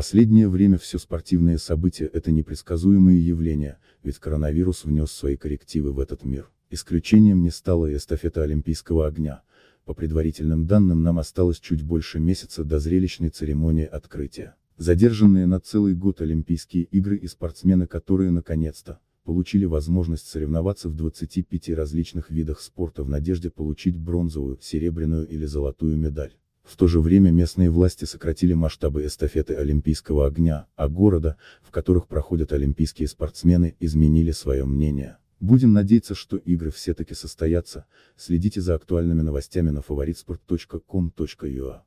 Последнее время все спортивные события это непредсказуемые явления, ведь коронавирус внес свои коррективы в этот мир. Исключением не стала и эстафета Олимпийского огня. По предварительным данным нам осталось чуть больше месяца до зрелищной церемонии открытия. Задержанные на целый год Олимпийские игры и спортсмены, которые наконец-то, получили возможность соревноваться в 25 различных видах спорта в надежде получить бронзовую, серебряную или золотую медаль. В то же время местные власти сократили масштабы эстафеты Олимпийского огня, а города, в которых проходят олимпийские спортсмены, изменили свое мнение. Будем надеяться, что игры все-таки состоятся, следите за актуальными новостями на favoritsport.com.ua.